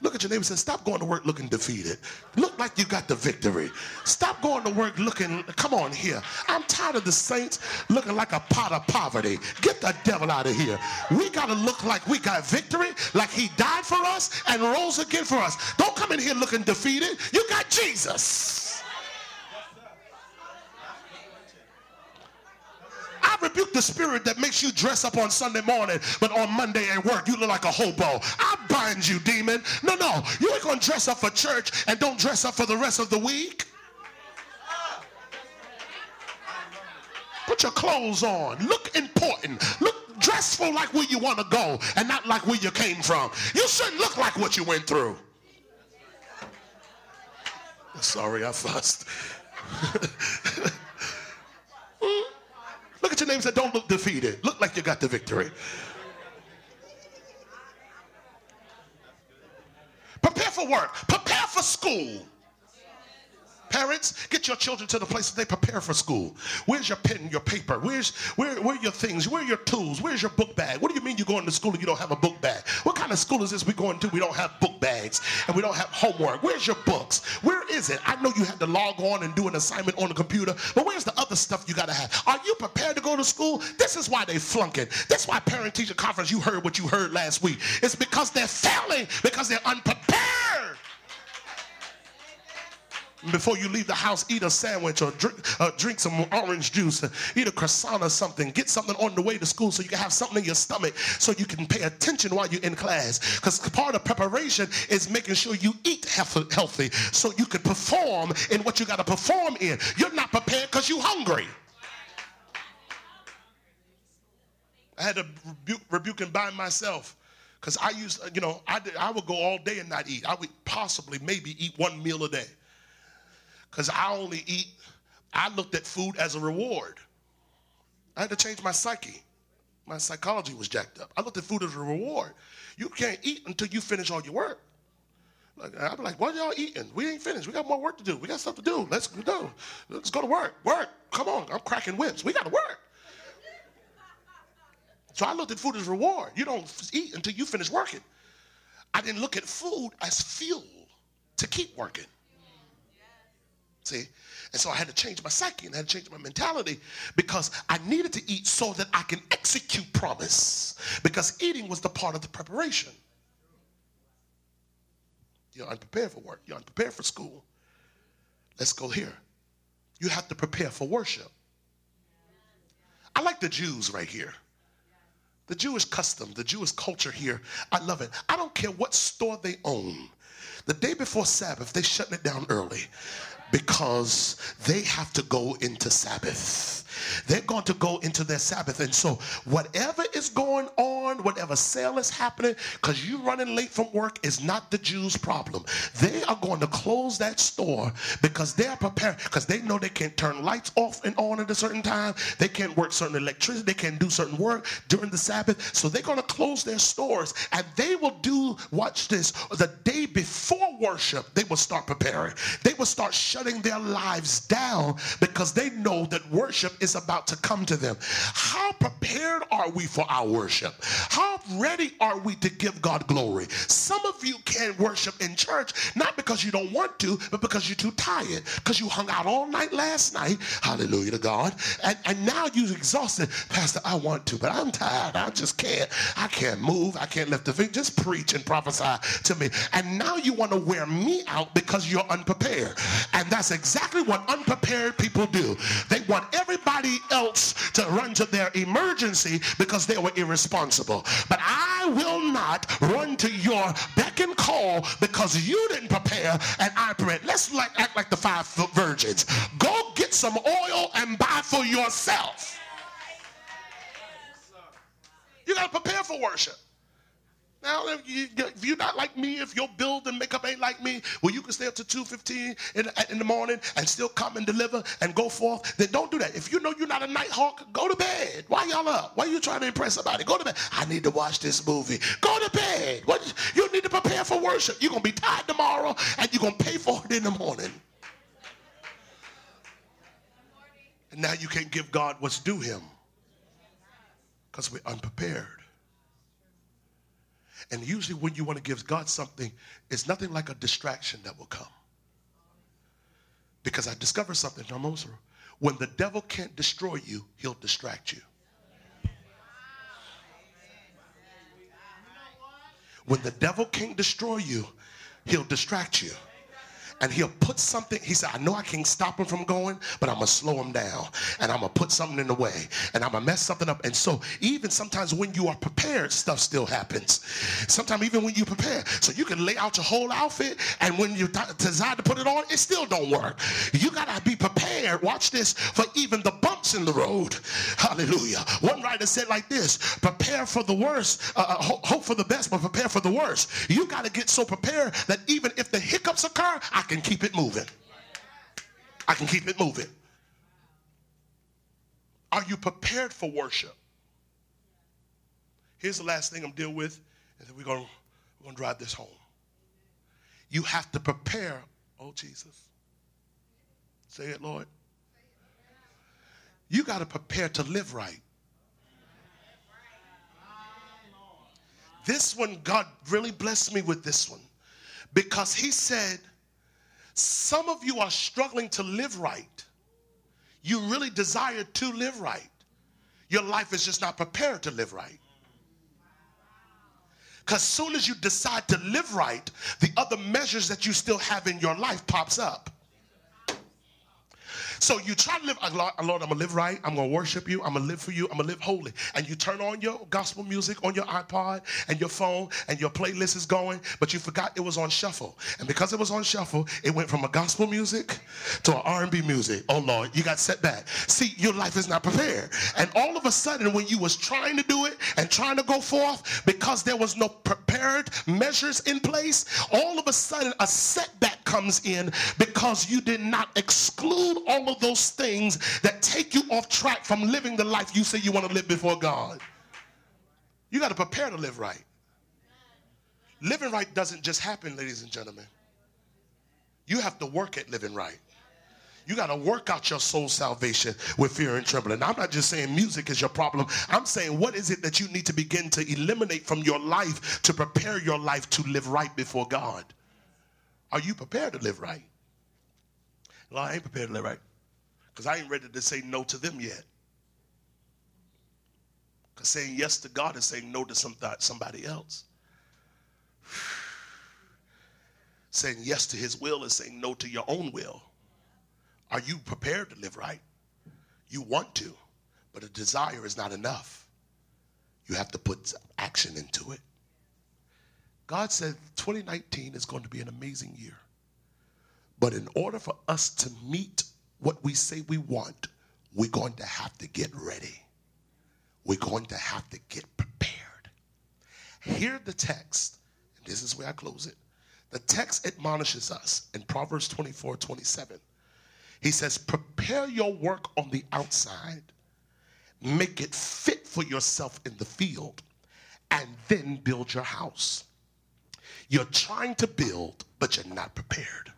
Speaker 2: Look at your neighbor and say, Stop going to work looking defeated. Look like you got the victory. Stop going to work looking, come on here. I'm tired of the saints looking like a pot of poverty. Get the devil out of here. We got to look like we got victory, like he died for us and rose again for us. Don't come in here looking defeated. You got Jesus. I rebuke the spirit that makes you dress up on Sunday morning, but on Monday at work you look like a hobo. I bind you, demon. No, no, you ain't gonna dress up for church and don't dress up for the rest of the week. Put your clothes on. Look important. Look dressful like where you want to go and not like where you came from. You shouldn't look like what you went through. Sorry, I fussed. Look at your name and say, don't look defeated. Look like you got the victory. Prepare for work. Prepare for school. Parents, get your children to the place that they prepare for school. Where's your pen, your paper? Where's where, where are your things? Where are your tools? Where's your book bag? What do you mean you're going to school and you don't have a book bag? What kind of school is this we going to? We don't have book bags and we don't have homework. Where's your books? Where is it? I know you had to log on and do an assignment on the computer, but where's the other stuff you got to have? Are you prepared to go to school? This is why they flunking. That's why parent teacher conference you heard what you heard last week. It's because they're failing because they're unprepared. Before you leave the house, eat a sandwich or drink, uh, drink some orange juice, eat a croissant or something. Get something on the way to school so you can have something in your stomach so you can pay attention while you're in class. Because part of preparation is making sure you eat healthy so you can perform in what you got to perform in. You're not prepared because you're hungry. I had to rebuke, rebuke and bind myself because I used, you know, I, did, I would go all day and not eat. I would possibly maybe eat one meal a day because I only eat, I looked at food as a reward. I had to change my psyche. My psychology was jacked up. I looked at food as a reward. You can't eat until you finish all your work. Like, I'd be like, what y'all eating? We ain't finished. We got more work to do. We got stuff to do. Let's go. Let's go to work. Work. Come on. I'm cracking whips. We got to work. So I looked at food as reward. You don't eat until you finish working. I didn't look at food as fuel to keep working. See? And so I had to change my psyche and I had to change my mentality because I needed to eat so that I can execute promise. Because eating was the part of the preparation. You're unprepared for work, you're unprepared for school. Let's go here. You have to prepare for worship. I like the Jews right here. The Jewish custom, the Jewish culture here, I love it. I don't care what store they own. The day before Sabbath, they shutting it down early because they have to go into Sabbath. They're going to go into their Sabbath. And so, whatever is going on, whatever sale is happening, because you running late from work is not the Jews' problem. They are going to close that store because they are prepared, because they know they can't turn lights off and on at a certain time. They can't work certain electricity. They can't do certain work during the Sabbath. So, they're going to close their stores and they will do, watch this, the day before worship, they will start preparing. They will start shutting their lives down because they know that worship is about to come to them. How prepared are we for our worship? How ready are we to give God glory? Some of you can't worship in church not because you don't want to, but because you're too tired, because you hung out all night last night. Hallelujah to God. And, and now you're exhausted. Pastor, I want to, but I'm tired. I just can't. I can't move. I can't lift a finger. Just preach and prophesy to me. And now you want to wear me out because you're unprepared. And that's exactly what unprepared people do. They want everybody else to run to their emergency because they were irresponsible. But I will not run to your beck and call because you didn't prepare and I prepared. Let's like, act like the five virgins. Go get some oil and buy for yourself. You got to prepare for worship. Now, if, you, if you're not like me, if your build and makeup ain't like me, well, you can stay up to 2.15 in, in the morning and still come and deliver and go forth, then don't do that. If you know you're not a night hawk, go to bed. Why y'all up? Why are you trying to impress somebody? Go to bed. I need to watch this movie. Go to bed. What, you need to prepare for worship. You're going to be tired tomorrow and you're going to pay for it in the morning. And now you can't give God what's due him because we're unprepared. And usually, when you want to give God something, it's nothing like a distraction that will come. Because I discovered something. When the devil can't destroy you, he'll distract you. When the devil can't destroy you, he'll distract you and he'll put something. He said, I know I can't stop him from going, but I'm gonna slow him down and I'm gonna put something in the way and I'm gonna mess something up. And so, even sometimes when you are prepared, stuff still happens. Sometimes, even when you prepare, so you can lay out your whole outfit, and when you decide to put it on, it still don't work. You gotta be prepared. Watch this for even the bumps in the road. Hallelujah. One writer said like this prepare for the worst, uh, uh hope for the best, but prepare for the worst. You gotta get so prepared that even if the hiccups occur, I can keep it moving. I can keep it moving. Are you prepared for worship? Here's the last thing I'm dealing with, and then we're going we're gonna drive this home. You have to prepare, oh Jesus. Say it, Lord. You got to prepare to live right. This one, God really blessed me with this one because He said, some of you are struggling to live right. You really desire to live right. Your life is just not prepared to live right. Because soon as you decide to live right, the other measures that you still have in your life pops up. So you try to live, ah, Lord, I'm going to live right. I'm to worship you. I'm to live for you. I'm to live holy. And you turn on your gospel music on your iPod and your phone and your playlist is going, but you forgot it was on shuffle. And because it was on shuffle, it went from a gospel music to an R&B music. Oh Lord, you got set back. See, your life is not prepared. And all of a sudden, when you was trying to do it and trying to go forth, because there was no prepared measures in place, all of a sudden a setback comes in because you did not exclude all of those things that take you off track from living the life you say you want to live before God. You got to prepare to live right. Living right doesn't just happen, ladies and gentlemen. You have to work at living right. You got to work out your soul salvation with fear and trembling. I'm not just saying music is your problem. I'm saying what is it that you need to begin to eliminate from your life to prepare your life to live right before God? Are you prepared to live right? Well, I ain't prepared to live right because I ain't ready to say no to them yet. Because saying yes to God is saying no to some, somebody else. saying yes to his will is saying no to your own will. Are you prepared to live right? You want to, but a desire is not enough. You have to put action into it. God said 2019 is going to be an amazing year. But in order for us to meet what we say we want, we're going to have to get ready. We're going to have to get prepared. Hear the text, and this is where I close it. The text admonishes us in Proverbs 24 27. He says, Prepare your work on the outside, make it fit for yourself in the field, and then build your house. You're trying to build, but you're not prepared.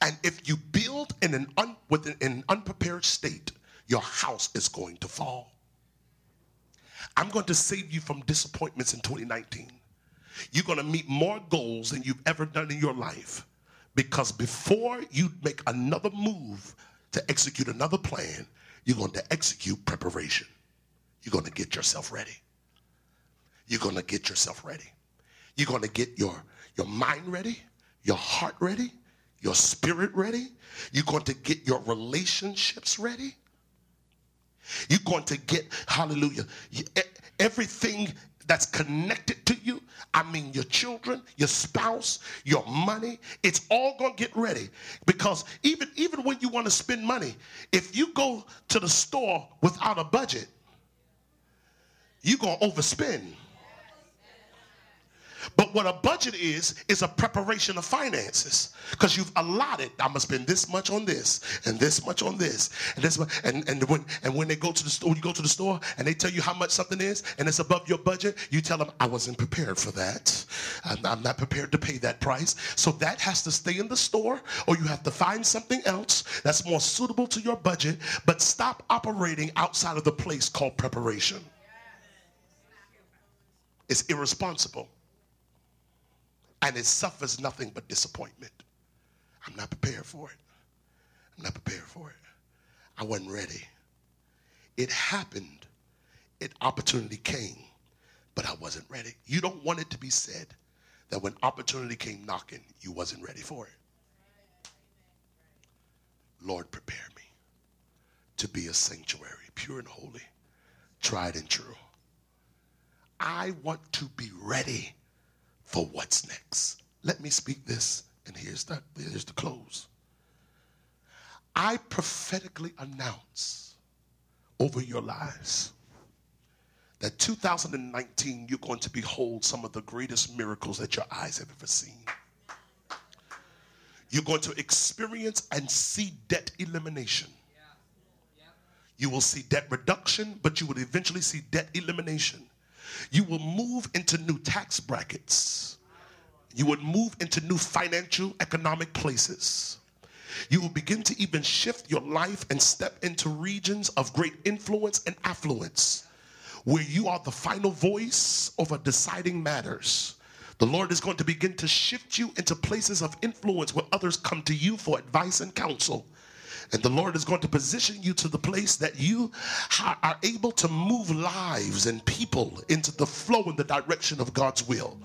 Speaker 2: And if you build in an, un, with an, in an unprepared state, your house is going to fall. I'm going to save you from disappointments in 2019. You're going to meet more goals than you've ever done in your life because before you make another move to execute another plan, you're going to execute preparation. You're going to get yourself ready. You're going to get yourself ready. You're going to get your, your mind ready, your heart ready, your spirit ready. You're going to get your relationships ready. You're going to get, hallelujah, everything that's connected to you. I mean, your children, your spouse, your money. It's all going to get ready because even, even when you want to spend money, if you go to the store without a budget, you're going to overspend. But what a budget is, is a preparation of finances. Because you've allotted, I'm gonna spend this much on this, and this much on this, and this much, and, and when and when they go to the store, you go to the store and they tell you how much something is, and it's above your budget, you tell them, I wasn't prepared for that. I'm, I'm not prepared to pay that price. So that has to stay in the store, or you have to find something else that's more suitable to your budget, but stop operating outside of the place called preparation. It's irresponsible and it suffers nothing but disappointment. I'm not prepared for it. I'm not prepared for it. I wasn't ready. It happened. It opportunity came, but I wasn't ready. You don't want it to be said that when opportunity came knocking, you wasn't ready for it. Lord, prepare me to be a sanctuary, pure and holy, tried and true. I want to be ready for what's next. Let me speak this, and here's the, here's the close. I prophetically announce over your lives that 2019 you're going to behold some of the greatest miracles that your eyes have ever seen. You're going to experience and see debt elimination. You will see debt reduction, but you will eventually see debt elimination. You will move into new tax brackets. You would move into new financial, economic places. You will begin to even shift your life and step into regions of great influence and affluence where you are the final voice over deciding matters. The Lord is going to begin to shift you into places of influence where others come to you for advice and counsel. And the Lord is going to position you to the place that you are able to move lives and people into the flow and the direction of God's will.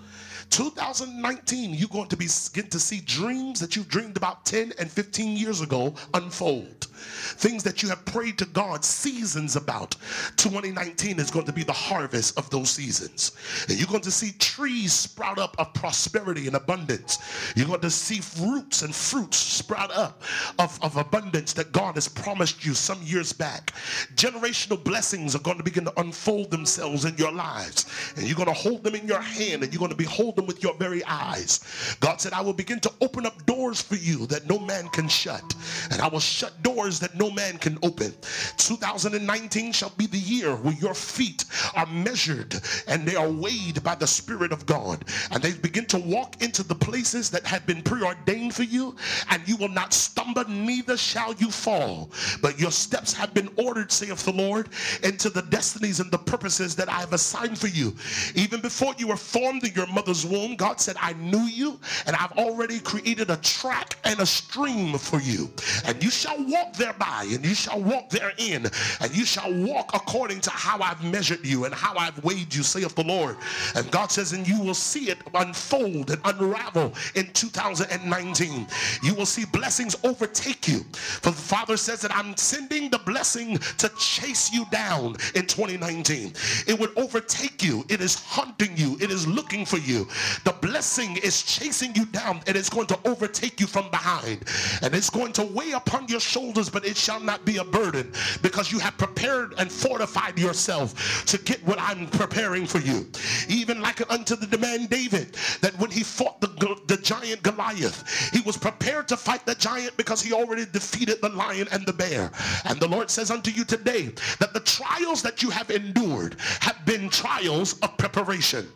Speaker 2: 2019, you're going to be begin to see dreams that you've dreamed about 10 and 15 years ago unfold. Things that you have prayed to God seasons about. 2019 is going to be the harvest of those seasons. And you're going to see trees sprout up of prosperity and abundance. You're going to see roots and fruits sprout up of, of abundance that God has promised you some years back. Generational blessings are going to begin to unfold themselves in your lives. And you're going to hold them in your hand and you're going to behold them with your very eyes. God said, I will begin to open up doors for you that no man can shut. And I will shut doors that no man can open. 2019 shall be the year where your feet are measured and they are weighed by the Spirit of God. And they begin to walk into the places that have been preordained for you, and you will not stumble, neither shall you fall. But your steps have been ordered, saith the Lord, into the destinies and the purposes that I have assigned for you. Even before you were formed in your mother's womb, God said, I knew you, and I've already created a track and a stream for you. And you shall walk thereby, and you shall walk therein, and you shall walk according to how I've measured you and how I've weighed you, saith the Lord. And God says, and you will see it unfold and unravel in 2019. You will see blessings overtake you. For the Father says that I'm sending the blessing to chase you down in 2019. It would overtake you. It is hunting you. It is looking for you. The blessing is chasing you down and it's going to overtake you from behind. And it's going to weigh upon your shoulders, but it shall not be a burden because you have prepared and fortified yourself to get what I'm preparing for you. Even like unto the demand David, that when he fought the, the giant Goliath, he was prepared to fight the giant because he already defeated the lion and the bear. And the Lord says unto you today that the trials that you have endured have been trials of preparation.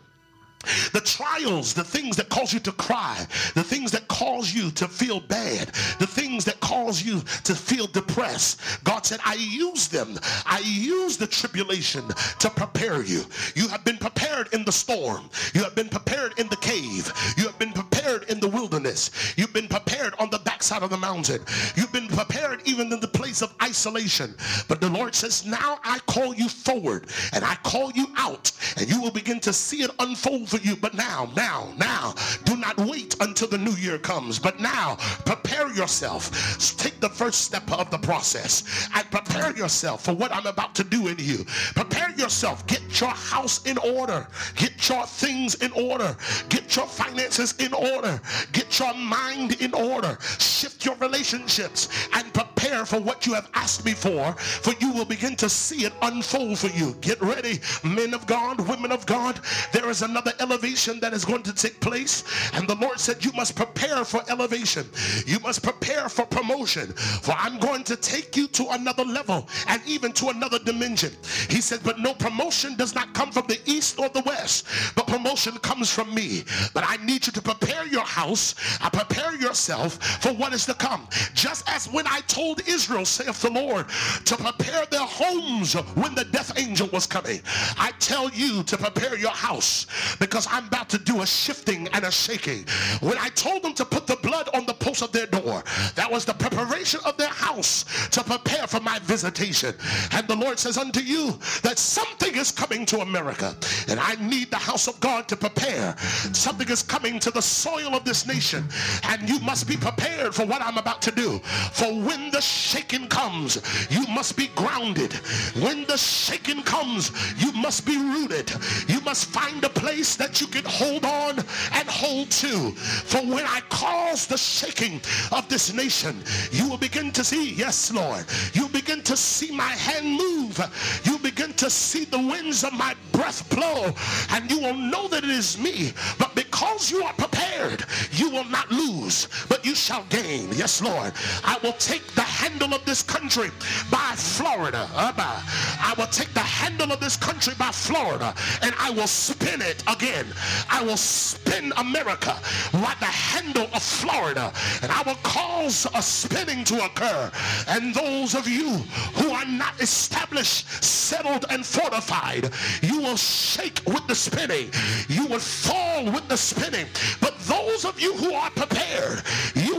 Speaker 2: The trials, the things that cause you to cry, the things that cause you to feel bad, the things that cause you to feel depressed. God said, I use them. I use the tribulation to prepare you. You have been prepared in the storm. You have been prepared in the cave. You have been prepared in the wilderness. You've been prepared on the backside of the mountain. You've been prepared even in the place of isolation. But the Lord says, now I call you forward and I call you out and you will begin to see it unfold for you. But now, now, now, do not wait until the new year comes. But now, prepare yourself. Take the first step of the process and prepare yourself for what I'm about to do in you. Prepare yourself. Get Get your house in order. Get your things in order. Get your finances in order. Get your mind in order. Shift your relationships and prepare for what you have asked me for, for you will begin to see it unfold for you. Get ready, men of God, women of God. There is another elevation that is going to take place. And the Lord said, You must prepare for elevation. You must prepare for promotion. For I'm going to take you to another level and even to another dimension. He said, But no promotion does not come from the east or the west, but promotion comes from me. But I need you to prepare your house, I prepare yourself for what is to come. Just as when I told Israel, saith the Lord, to prepare their homes when the death angel was coming, I tell you to prepare your house because I'm about to do a shifting and a shaking. When I told them to put the blood on the post of their door, that was the preparation of their house to prepare for my visitation. And the Lord says unto you that something is coming to America, and I need the house of God to prepare. Something is coming to the soil of this nation, and you must be prepared for what I'm about to do. For when the shaking comes, you must be grounded. When the shaking comes, you must be rooted. You must find a place that you can hold on and hold to. For when I cause the shaking of this nation, you will begin to see, yes, Lord, you begin to see my hand move. You begin to see the winds of my breath blow, and you will know that it is me. But because you are prepared, you will not lose, but you shall gain. Yes, Lord. I will take the handle of this country by Florida. I will take the handle of this country by Florida and I will spin it again. I will spin America like the handle of Florida and I will cause a spinning to occur. And those of you who are not established, settled, and fortified, you will shake with the spinning. You will fall with the spinning. But those of you who are prepared,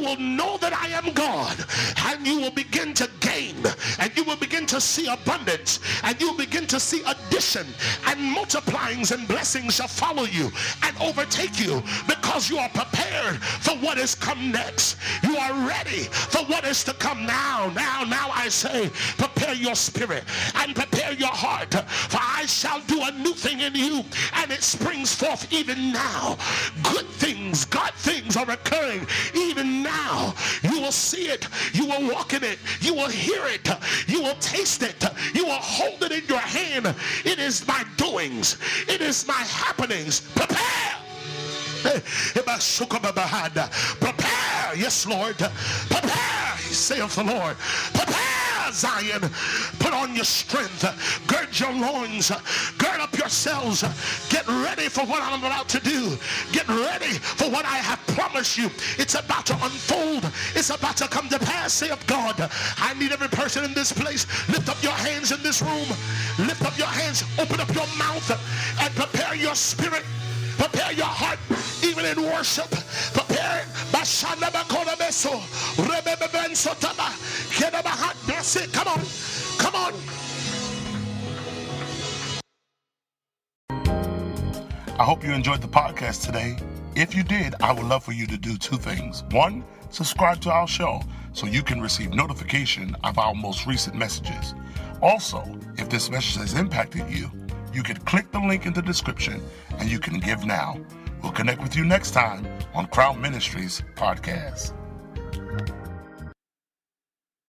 Speaker 2: will know that I am God and you will begin to see abundance and you begin to see addition and multiplyings and blessings shall follow you and overtake you because you are prepared for what is come next. You are ready for what is to come now. Now, now I say, prepare your spirit and prepare your heart for I shall do a new thing in you and it springs forth even now. Good things, God things are occurring even now. You will see it. You will walk in it. You will hear it. You will taste it. You will hold it in your hand. It is my doings. It is my happenings. Prepare. Prepare, yes, Lord. Prepare, saith the Lord. Prepare, Zion. Put on your strength. Gird your loins. Gird up yourselves. Get ready for what I'm about to do. Get ready for what I have promised you. It's about to unfold. It's about to come to pass, Say of God. I need every person in this place. Lift up your hands in this room. Lift up your hands. Open up your mouth and prepare your spirit Prepare your heart even in worship. Prepare. That's it. Come on. Come on.
Speaker 1: I hope you enjoyed the podcast today. If you did, I would love for you to do two things. One, subscribe to our show so you can receive notification of our most recent messages. Also, if this message has impacted you, you can click the link in the description and you can give now. We'll connect with you next time on Crown Ministries Podcast.